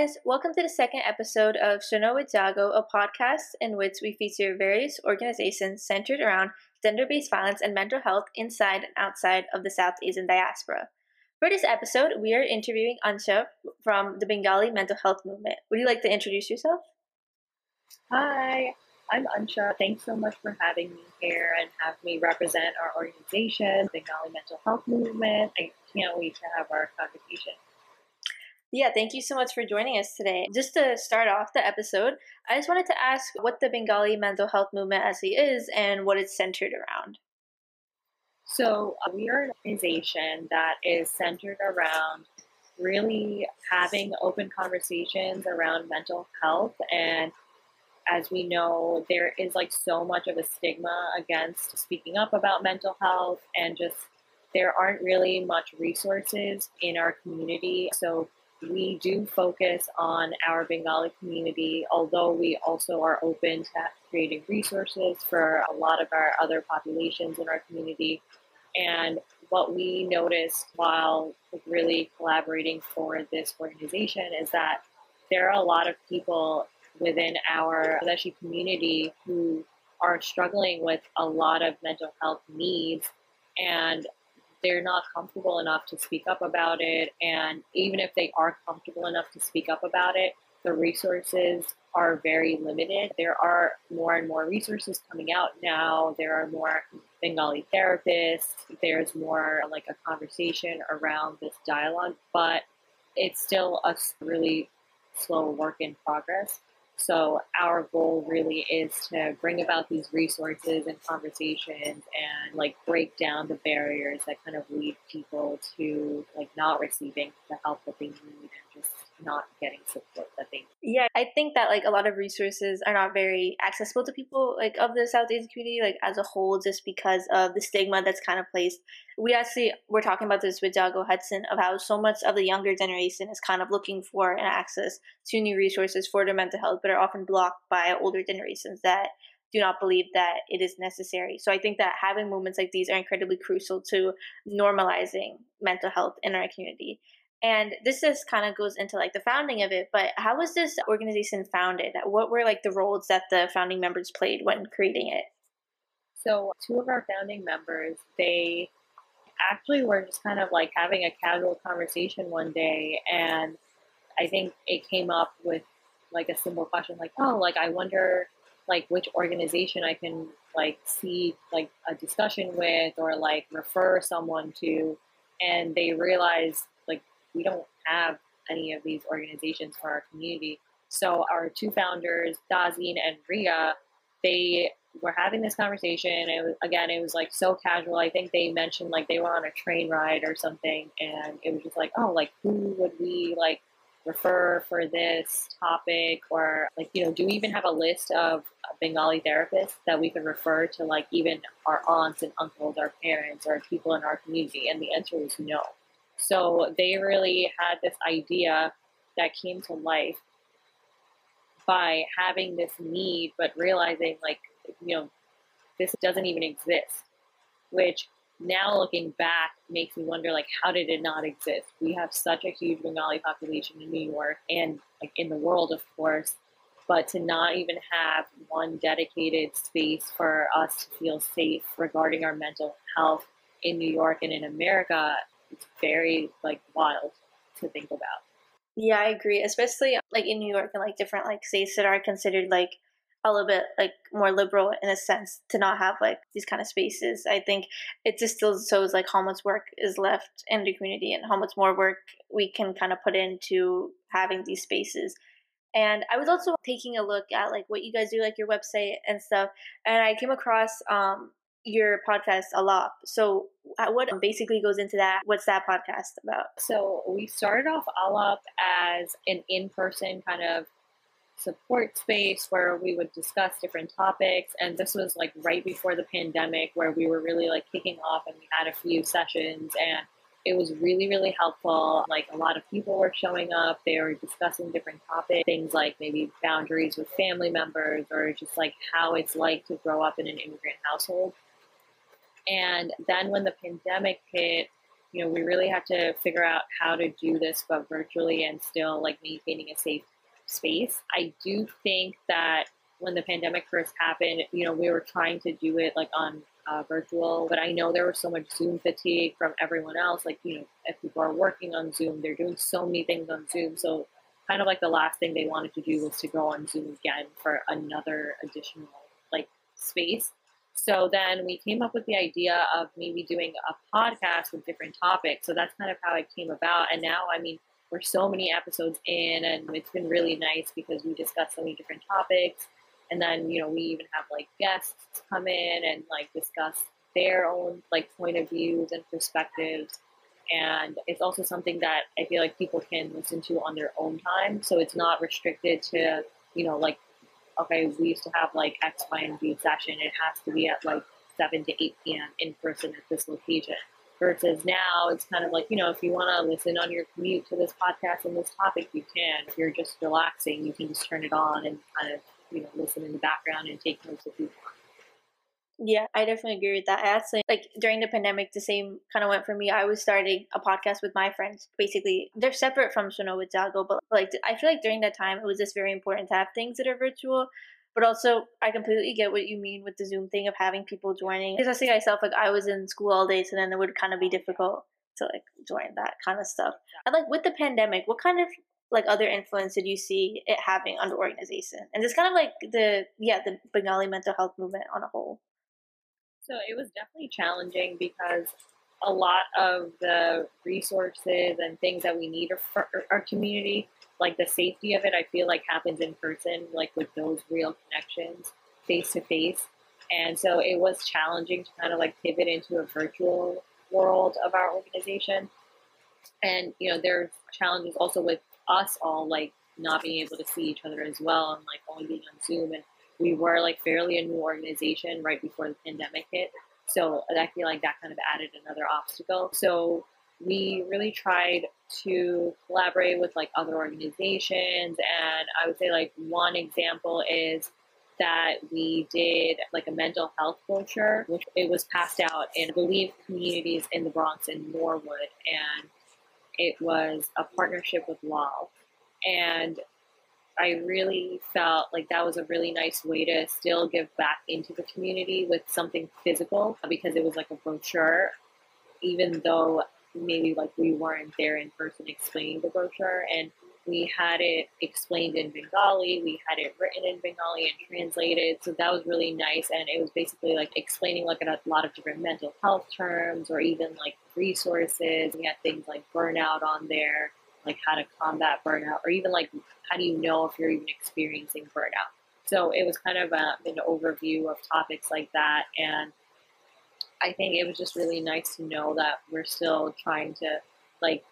guys, welcome to the second episode of Shuno with a podcast in which we feature various organizations centered around gender based violence and mental health inside and outside of the South Asian diaspora. For this episode, we are interviewing Unsha from the Bengali mental health movement. Would you like to introduce yourself? Hi, I'm Unsha. Thanks so much for having me here and have me represent our organization, Bengali Mental Health Movement. I can't wait to have our conversation. Yeah, thank you so much for joining us today. Just to start off the episode, I just wanted to ask what the Bengali mental health movement actually is and what it's centered around. So, we are an organization that is centered around really having open conversations around mental health. And as we know, there is like so much of a stigma against speaking up about mental health, and just there aren't really much resources in our community. So, we do focus on our Bengali community, although we also are open to creating resources for a lot of our other populations in our community. And what we noticed while really collaborating for this organization is that there are a lot of people within our Bangladeshi community who are struggling with a lot of mental health needs and they're not comfortable enough to speak up about it. And even if they are comfortable enough to speak up about it, the resources are very limited. There are more and more resources coming out now. There are more Bengali therapists. There's more like a conversation around this dialogue, but it's still a really slow work in progress. So our goal really is to bring about these resources and conversations and like break down the barriers that kind of lead people to like not receiving the help that they need and just not getting support that they need. Yeah, I think that like a lot of resources are not very accessible to people like of the South Asian community like as a whole just because of the stigma that's kind of placed. We actually we're talking about this with Jaago Hudson of how so much of the younger generation is kind of looking for an access to new resources for their mental health, but are often blocked by older generations that do not believe that it is necessary. So I think that having movements like these are incredibly crucial to normalizing mental health in our community. And this just kind of goes into like the founding of it, but how was this organization founded? What were like the roles that the founding members played when creating it? So, two of our founding members, they actually were just kind of like having a casual conversation one day and I think it came up with like a simple question like, "Oh, like I wonder like which organization I can like see like a discussion with or like refer someone to." And they realized we don't have any of these organizations for our community. So our two founders, Dazin and Ria, they were having this conversation. It was again, it was like so casual. I think they mentioned like they were on a train ride or something, and it was just like, oh, like who would we like refer for this topic, or like you know, do we even have a list of Bengali therapists that we could refer to, like even our aunts and uncles, our parents, or people in our community? And the answer was no. So they really had this idea that came to life by having this need, but realizing, like, you know, this doesn't even exist, which now looking back makes me wonder like how did it not exist? We have such a huge bengali population in new york and like in the world of course but to not even have one dedicated space for us to feel safe regarding our mental health in new york and in america it's very like wild to think about. Yeah, I agree. Especially like in New York and like different like states that are considered like a little bit like more liberal in a sense to not have like these kind of spaces. I think it just still shows like how much work is left in the community and how much more work we can kind of put into having these spaces. And I was also taking a look at like what you guys do, like your website and stuff, and I came across um your podcast a lot. So, uh, what basically goes into that? What's that podcast about? So, we started off Alap as an in person kind of support space where we would discuss different topics. And this was like right before the pandemic where we were really like kicking off and we had a few sessions and it was really, really helpful. Like a lot of people were showing up. They were discussing different topics, things like maybe boundaries with family members or just like how it's like to grow up in an immigrant household. And then when the pandemic hit, you know, we really had to figure out how to do this, but virtually and still like maintaining a safe space. I do think that when the pandemic first happened, you know, we were trying to do it like on uh, virtual, but I know there was so much Zoom fatigue from everyone else. Like, you know, if people are working on Zoom, they're doing so many things on Zoom. So, kind of like the last thing they wanted to do was to go on Zoom again for another additional like space. So then we came up with the idea of maybe doing a podcast with different topics. So that's kind of how it came about. And now, I mean, we're so many episodes in, and it's been really nice because we discuss so many different topics. And then, you know, we even have like guests come in and like discuss their own like point of views and perspectives. And it's also something that I feel like people can listen to on their own time. So it's not restricted to, you know, like okay, we used to have like X, Y, and Z session. It has to be at like 7 to 8 p.m. in person at this location. Versus now, it's kind of like, you know, if you want to listen on your commute to this podcast and this topic, you can. If you're just relaxing, you can just turn it on and kind of, you know, listen in the background and take notes if you want. Yeah, I definitely agree with that. I Actually, like during the pandemic, the same kind of went for me. I was starting a podcast with my friends. Basically, they're separate from Shuno with Jaago, but like I feel like during that time, it was just very important to have things that are virtual. But also, I completely get what you mean with the Zoom thing of having people joining. Because I see myself, like I was in school all day, so then it would kind of be difficult to like join that kind of stuff. And like with the pandemic, what kind of like other influence did you see it having on the organization? And just kind of like the yeah the Bengali mental health movement on a whole. So it was definitely challenging because a lot of the resources and things that we need for our community, like the safety of it, I feel like happens in person, like with those real connections face to face. And so it was challenging to kind of like pivot into a virtual world of our organization. And, you know, there's challenges also with us all like not being able to see each other as well and like only being on Zoom and we were like fairly a new organization right before the pandemic hit. So I feel like that kind of added another obstacle. So we really tried to collaborate with like other organizations. And I would say like one example is that we did like a mental health brochure, which it was passed out in I believe communities in the Bronx and Norwood. And it was a partnership with LAL. And I really felt like that was a really nice way to still give back into the community with something physical because it was like a brochure, even though maybe like we weren't there in person explaining the brochure. And we had it explained in Bengali, we had it written in Bengali and translated. So that was really nice. And it was basically like explaining like a lot of different mental health terms or even like resources. We had things like burnout on there like how to combat burnout, or even like how do you know if you're even experiencing burnout. So it was kind of a, an overview of topics like that, and I think it was just really nice to know that we're still trying to like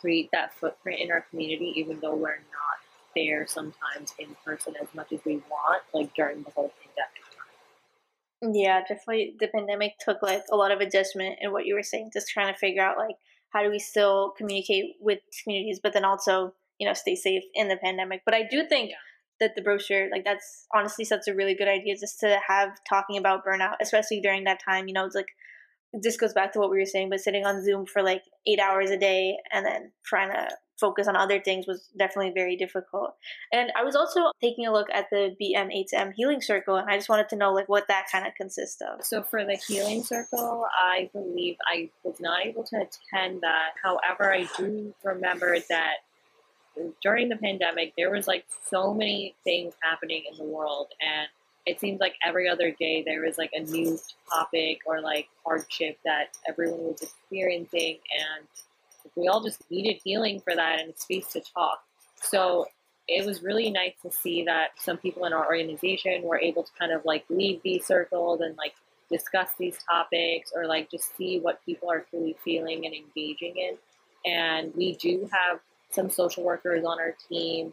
create that footprint in our community, even though we're not there sometimes in person as much as we want, like during the whole pandemic. Yeah, definitely. The pandemic took like a lot of adjustment and what you were saying, just trying to figure out like how do we still communicate with communities, but then also, you know, stay safe in the pandemic. But I do think that the brochure, like that's honestly such a really good idea just to have talking about burnout, especially during that time. You know, it's like this goes back to what we were saying, but sitting on Zoom for like eight hours a day and then trying to focus on other things was definitely very difficult. And I was also taking a look at the BMHM Healing Circle, and I just wanted to know like what that kind of consists of. So for the Healing Circle, I believe I was not able to attend that. However, I do remember that during the pandemic, there was like so many things happening in the world, and it seems like every other day there was like a new topic or like hardship that everyone was experiencing and we all just needed healing for that and a space to talk. So it was really nice to see that some people in our organization were able to kind of like lead these circles and like discuss these topics or like just see what people are truly feeling and engaging in. And we do have some social workers on our team.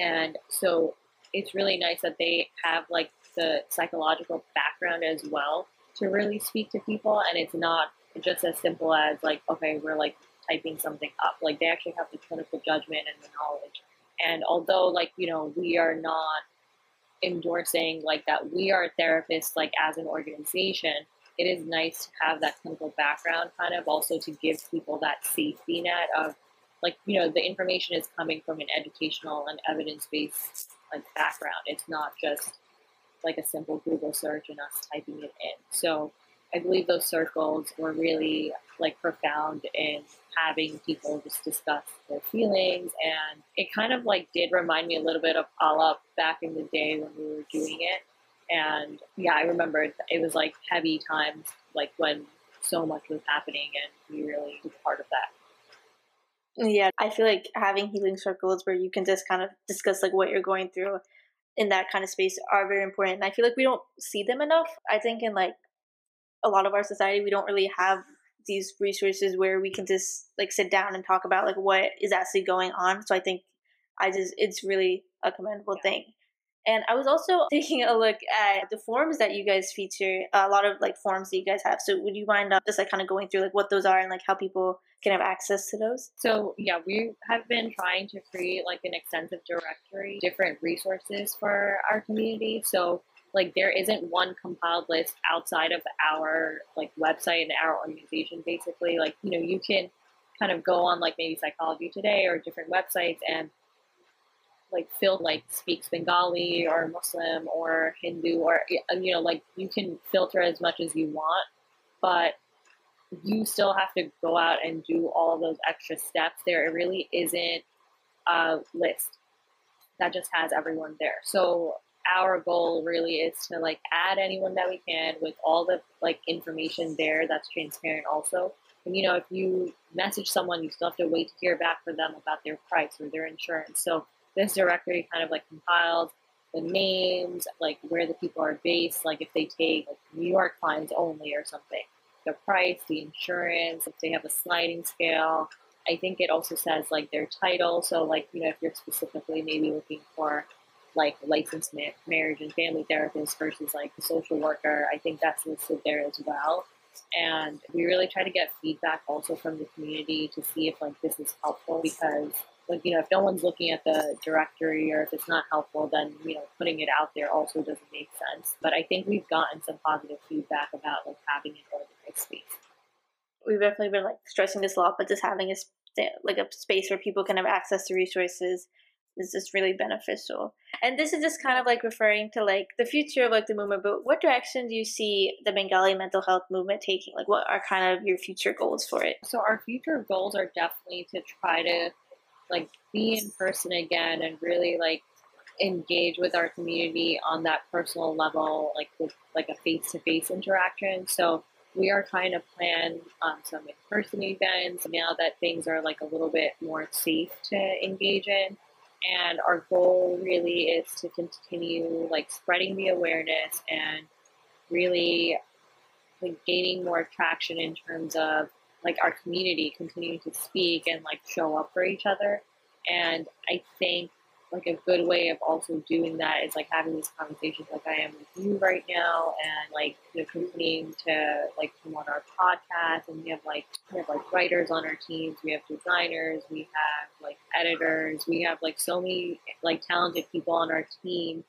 And so it's really nice that they have like the psychological background as well to really speak to people. And it's not just as simple as like, okay, we're like typing something up. Like they actually have the clinical judgment and the knowledge. And although like, you know, we are not endorsing like that we are therapists like as an organization, it is nice to have that clinical background kind of also to give people that safety net of like you know the information is coming from an educational and evidence-based like background it's not just like a simple google search and us typing it in so i believe those circles were really like profound in having people just discuss their feelings and it kind of like did remind me a little bit of all back in the day when we were doing it and yeah i remember it was like heavy times like when so much was happening and we really was part of that yeah, I feel like having healing circles where you can just kind of discuss like what you're going through in that kind of space are very important. And I feel like we don't see them enough. I think in like a lot of our society, we don't really have these resources where we can just like sit down and talk about like what is actually going on. So I think I just it's really a commendable yeah. thing. And I was also taking a look at the forms that you guys feature, a lot of like forms that you guys have. So would you mind uh, just like kind of going through like what those are and like how people can have access to those? So yeah, we have been trying to create like an extensive directory, different resources for our community. So like there isn't one compiled list outside of our like website and our organization basically. Like, you know, you can kind of go on like maybe Psychology Today or different websites and like Phil like speaks Bengali or Muslim or Hindu or uh, you know like you can filter as much as you want, but you still have to go out and do all those extra steps. There it really isn't a list that just has everyone there. So our goal really is to like add anyone that we can with all the like information there that's transparent also. And you know, if you message someone, you still have to wait to hear back from them about their price or their insurance. So this directory kind of like compiles the names, like where the people are based, like if they take like New York clients only or something, the price, the insurance, if they have a sliding scale. I think it also says like their title. So like, you know, if you're specifically maybe looking for like licensed ma- marriage and family therapist versus like the social worker, I think that's listed there as well. And we really try to get feedback also from the community to see if like this is helpful because like you know if no one's looking at the directory or if it's not helpful then you know putting it out there also doesn't make sense but i think we've gotten some positive feedback about like having an organized space we've definitely been like stressing this a lot but just having a like a space where people can have access to resources is just really beneficial and this is just kind of like referring to like the future of like the movement but what direction do you see the bengali mental health movement taking like what are kind of your future goals for it so our future goals are definitely to try to like be in person again and really like engage with our community on that personal level, like with like a face to face interaction. So we are trying to plan um, some in person events now that things are like a little bit more safe to engage in. And our goal really is to continue like spreading the awareness and really like gaining more traction in terms of like our community continuing to speak and like show up for each other. And I think like a good way of also doing that is like having these conversations like I am with you right now and like you know continuing to like come on our podcast. And we have like we have like writers on our teams, we have designers, we have like editors, we have like so many like talented people on our team.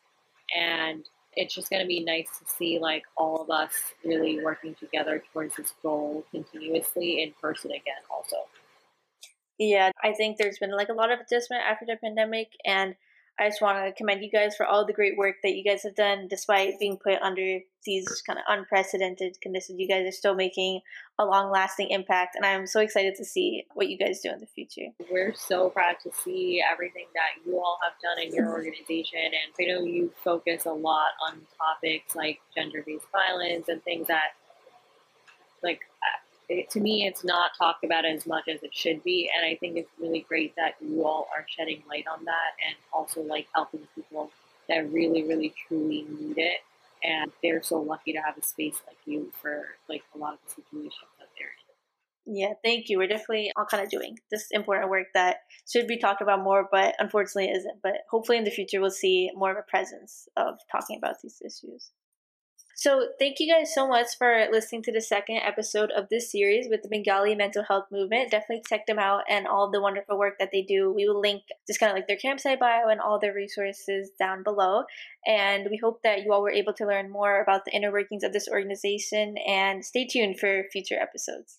And it's just going to be nice to see like all of us really working together towards this goal continuously in person again also yeah i think there's been like a lot of adjustment after the pandemic and I just want to commend you guys for all the great work that you guys have done despite being put under these kind of unprecedented conditions. You guys are still making a long lasting impact, and I'm so excited to see what you guys do in the future. We're so proud to see everything that you all have done in your organization, and I know you focus a lot on topics like gender based violence and things that, like, it, to me, it's not talked about as much as it should be. And I think it's really great that you all are shedding light on that and also like helping people that really, really, truly need it. And they're so lucky to have a space like you for like a lot of the situations that they're in. Yeah, thank you. We're definitely all kind of doing this important work that should be talked about more, but unfortunately isn't. But hopefully in the future, we'll see more of a presence of talking about these issues. So, thank you guys so much for listening to the second episode of this series with the Bengali mental health movement. Definitely check them out and all the wonderful work that they do. We will link just kind of like their campsite bio and all their resources down below. And we hope that you all were able to learn more about the inner workings of this organization and stay tuned for future episodes.